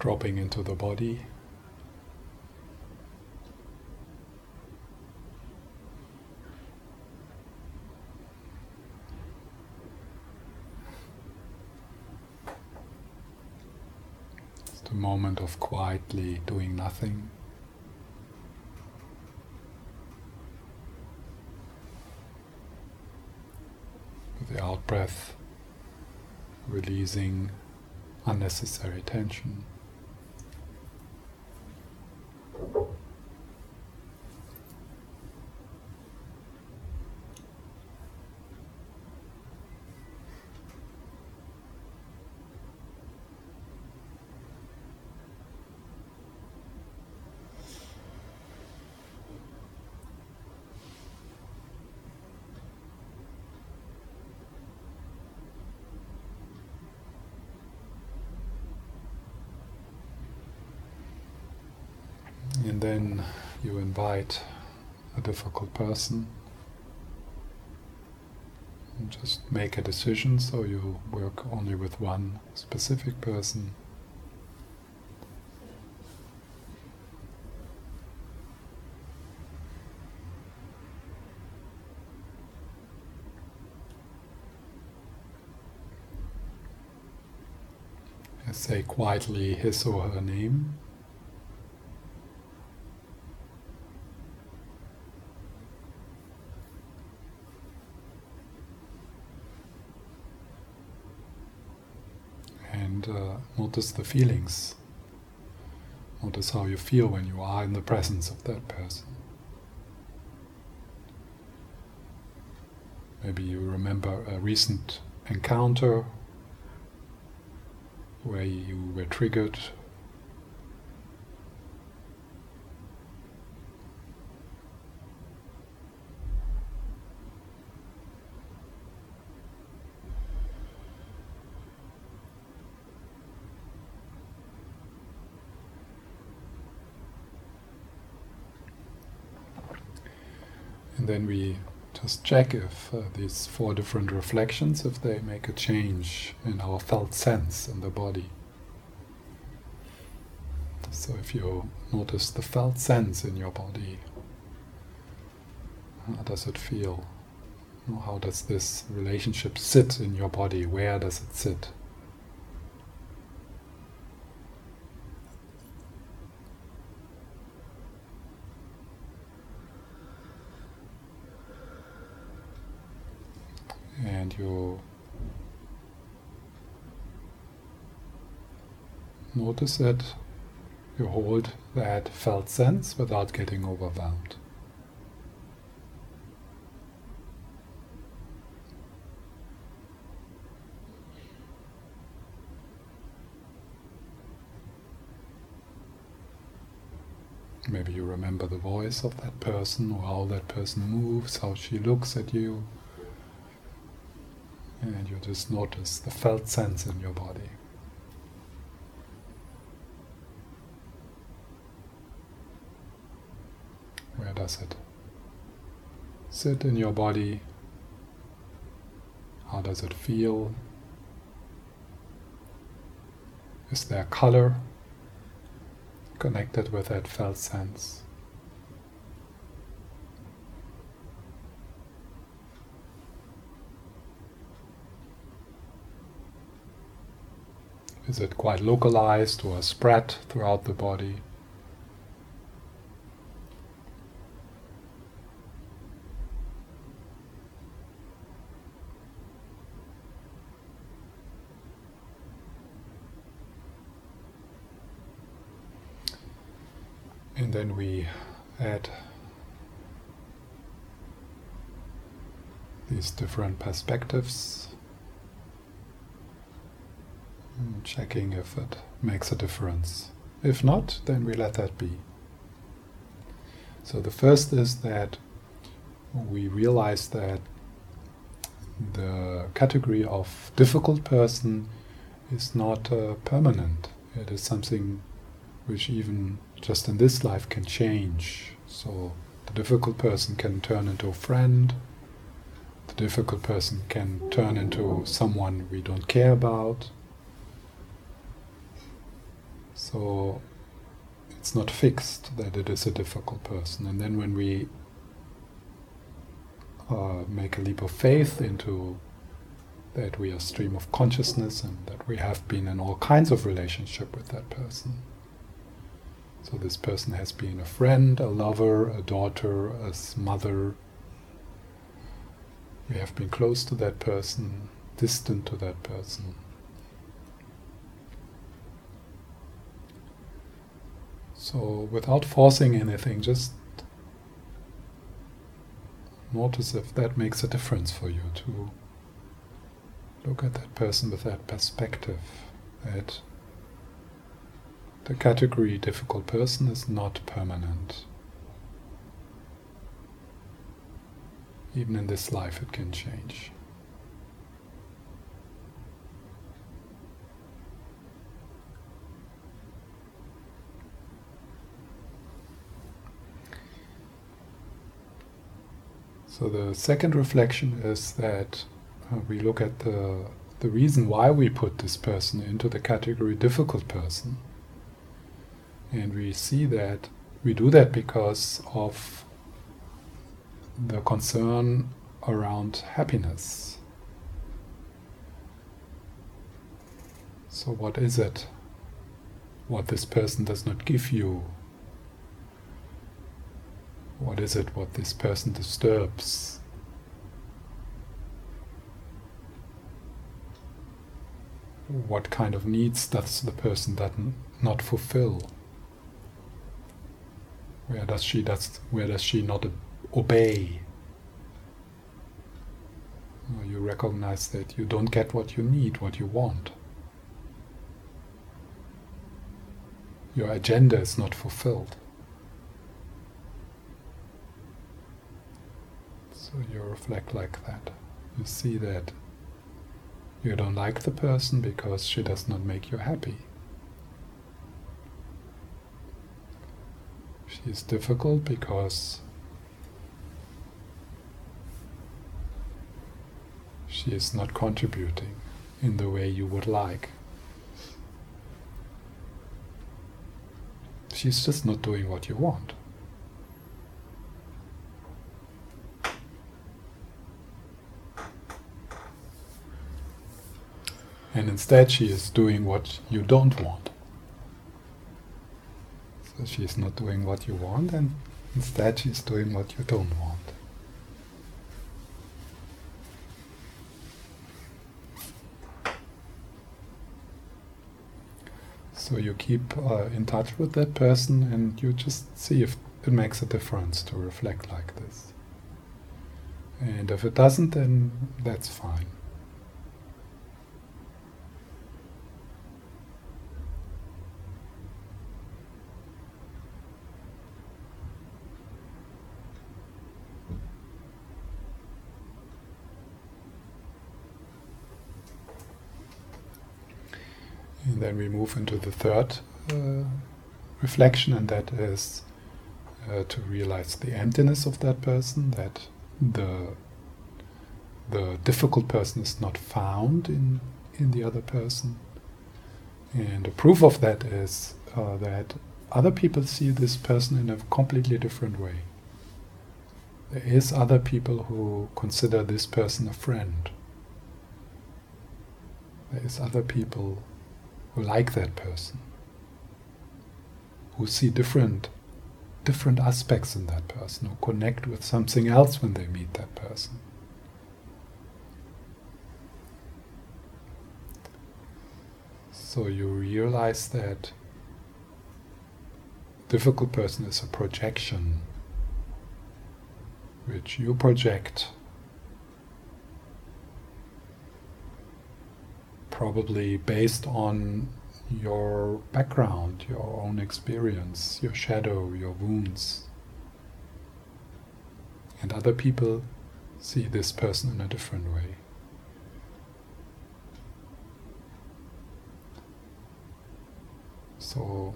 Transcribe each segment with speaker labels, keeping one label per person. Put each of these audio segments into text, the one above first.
Speaker 1: dropping into the body. It's the moment of quietly doing nothing. With the out breath, releasing unnecessary tension. And then you invite a difficult person. And just make a decision so you work only with one specific person. Say quietly his or her name. and uh, notice the feelings. Notice how you feel when you are in the presence of that person. Maybe you remember a recent encounter where you were triggered. And then we just check if uh, these four different reflections, if they make a change in our felt sense in the body. So if you notice the felt sense in your body, how does it feel? How does this relationship sit in your body? Where does it sit? And you notice it, you hold that felt sense without getting overwhelmed. Maybe you remember the voice of that person or how that person moves, how she looks at you. And you just notice the felt sense in your body. Where does it sit in your body? How does it feel? Is there color connected with that felt sense? Is it quite localized or spread throughout the body? And then we add these different perspectives checking if it makes a difference. If not, then we let that be. So the first is that we realize that the category of difficult person is not uh, permanent. It is something which even just in this life can change. So the difficult person can turn into a friend. The difficult person can turn into someone we don't care about. So it's not fixed that it is a difficult person. And then when we uh, make a leap of faith into that we are stream of consciousness and that we have been in all kinds of relationship with that person. So this person has been a friend, a lover, a daughter, a mother. We have been close to that person, distant to that person. So without forcing anything, just notice if that makes a difference for you to look at that person with that perspective that the category difficult person is not permanent. Even in this life, it can change. So the second reflection is that uh, we look at the the reason why we put this person into the category difficult person. And we see that we do that because of the concern around happiness. So, what is it? What this person does not give you what is it what this person disturbs? What kind of needs does the person that not fulfill? Where does she where does she not obey? You recognize that you don't get what you need, what you want. Your agenda is not fulfilled. So you reflect like that. You see that you don't like the person because she does not make you happy. She is difficult because she is not contributing in the way you would like. She's just not doing what you want. And instead, she is doing what you don't want. So she's not doing what you want, and instead, she's doing what you don't want. So you keep uh, in touch with that person and you just see if it makes a difference to reflect like this. And if it doesn't, then that's fine. Then we move into the third uh, reflection, and that is uh, to realize the emptiness of that person, that the the difficult person is not found in in the other person. And a proof of that is uh, that other people see this person in a completely different way. There is other people who consider this person a friend. There is other people who like that person, who see different different aspects in that person, who connect with something else when they meet that person. So you realize that difficult person is a projection which you project probably based on your background, your own experience, your shadow, your wounds. And other people see this person in a different way. So,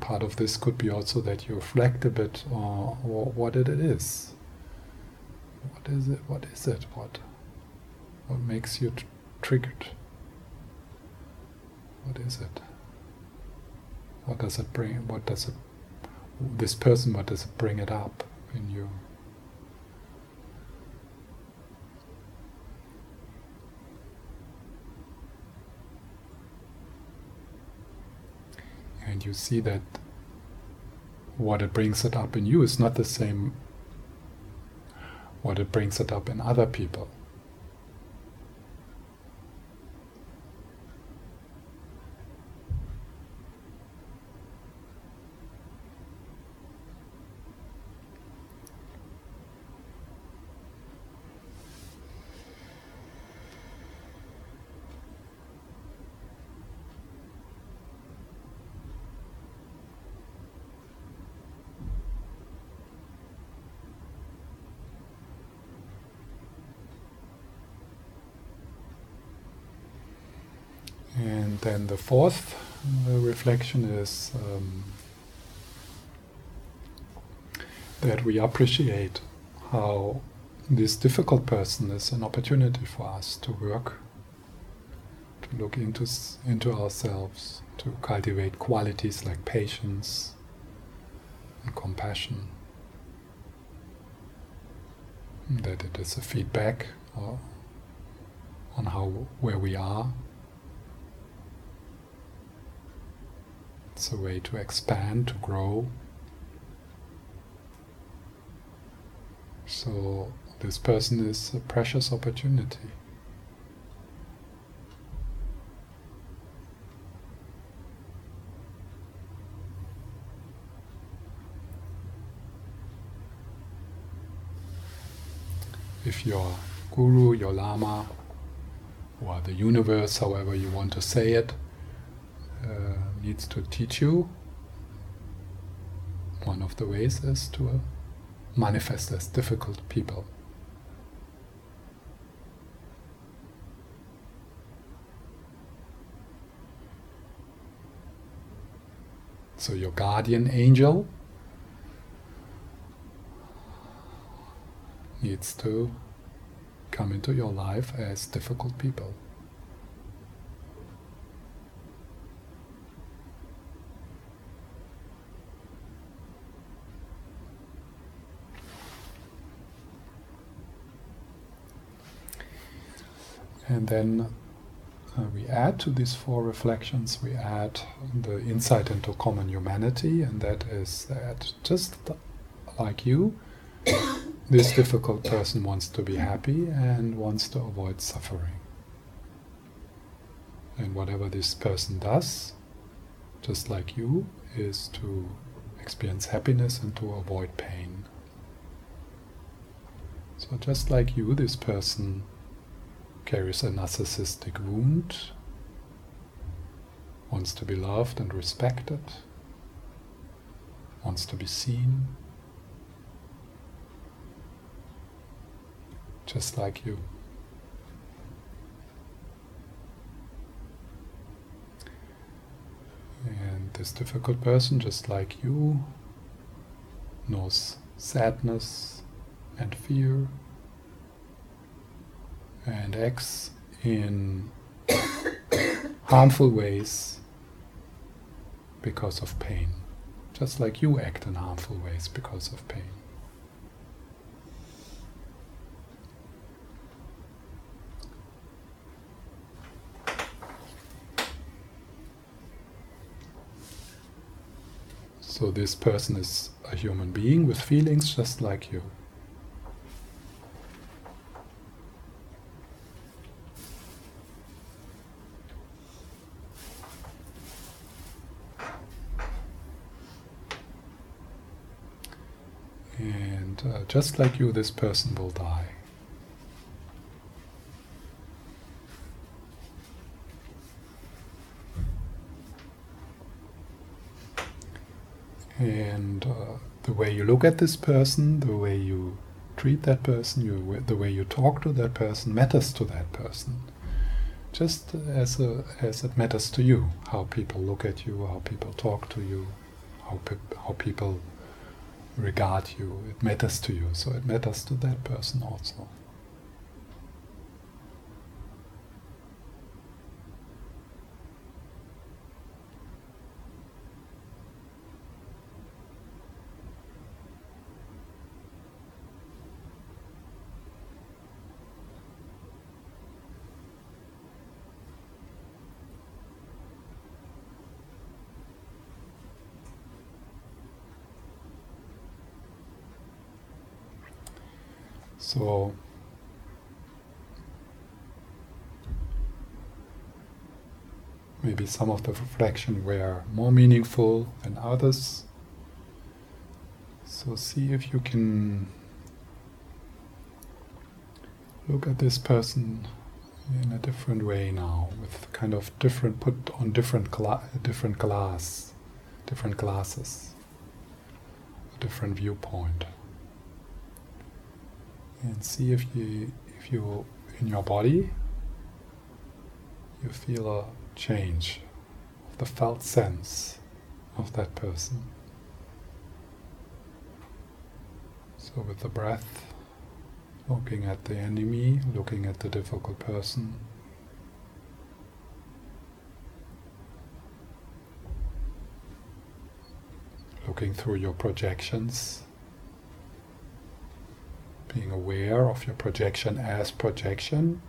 Speaker 1: part of this could be also that you reflect a bit on what it is. What is it? What is it? What, what makes you triggered? What is it? What does it bring? What does it? This person, what does it bring it up in you? And you see that what it brings it up in you is not the same what it brings it up in other people. And then the fourth uh, reflection is um, that we appreciate how this difficult person is an opportunity for us to work, to look into, into ourselves, to cultivate qualities like patience and compassion. That it is a feedback uh, on how where we are It's a way to expand, to grow. So, this person is a precious opportunity. If your guru, your lama, or the universe, however you want to say it, needs to teach you. One of the ways is to manifest as difficult people. So, your guardian angel needs to come into your life as difficult people. And then uh, we add to these four reflections, we add the insight into common humanity, and that is that just like you, this difficult person wants to be happy and wants to avoid suffering. And whatever this person does, just like you, is to experience happiness and to avoid pain. So, just like you, this person carries a narcissistic wound, wants to be loved and respected, wants to be seen, just like you. And this difficult person, just like you, knows sadness and fear and acts in harmful ways because of pain, just like you act in harmful ways because of pain. So, this person is a human being with feelings just like you. Uh, just like you, this person will die. And uh, the way you look at this person, the way you treat that person, you, the way you talk to that person matters to that person. Just as, a, as it matters to you, how people look at you, how people talk to you, how, pe how people regard you, it matters to you, so it matters to that person also. So maybe some of the reflection were more meaningful than others. So see if you can look at this person in a different way now, with kind of different put on different gla- different glass, different glasses, a different viewpoint, and see if you if you in your body you feel a change of the felt sense of that person. So with the breath looking at the enemy, looking at the difficult person. Looking through your projections, being aware of your projection as projection.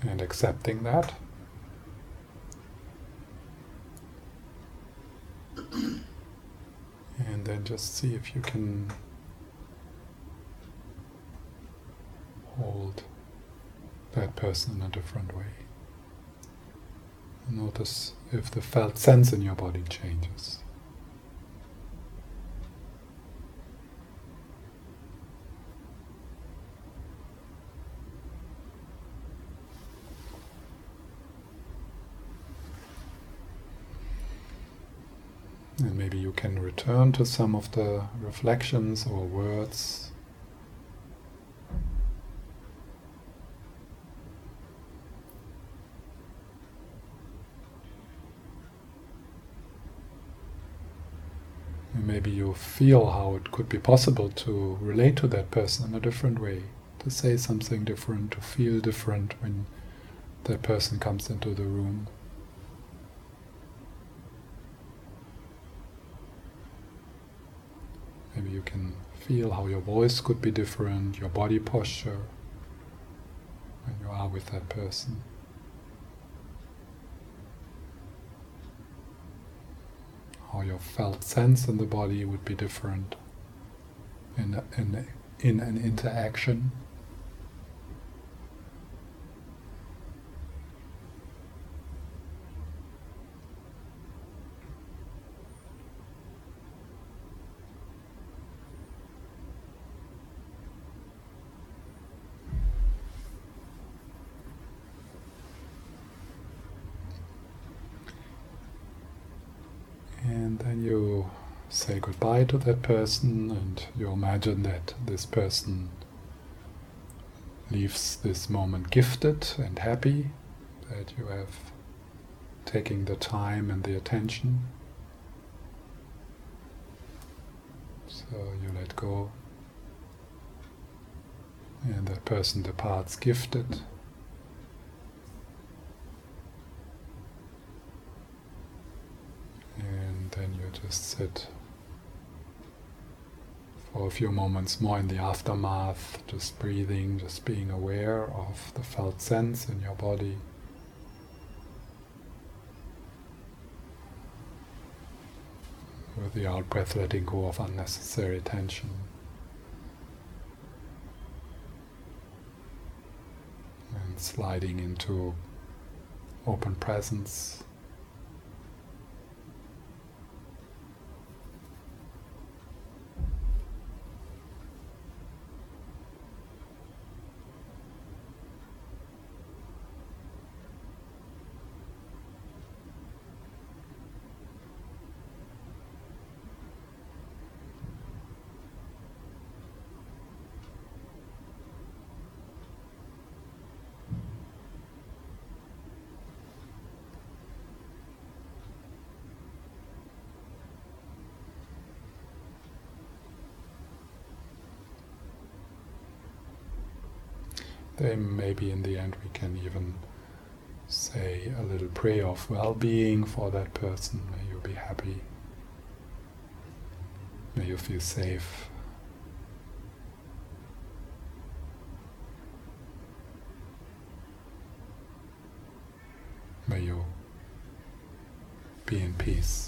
Speaker 1: And accepting that. And then just see if you can hold that person in a different way. Notice if the felt sense in your body changes. And maybe you can return to some of the reflections or words. And maybe you feel how it could be possible to relate to that person in a different way, to say something different, to feel different when that person comes into the room. Maybe you can feel how your voice could be different, your body posture when you are with that person. How your felt sense in the body would be different in, in, in an interaction. Say goodbye to that person and you imagine that this person leaves this moment gifted and happy that you have taking the time and the attention. So you let go and that person departs gifted. And then you just sit for a few moments more in the aftermath, just breathing, just being aware of the felt sense in your body. With the out breath letting go of unnecessary tension. And sliding into open presence. Then maybe in the end we can even say a little prayer of well-being for that person. May you be happy. May you feel safe. May you be in peace.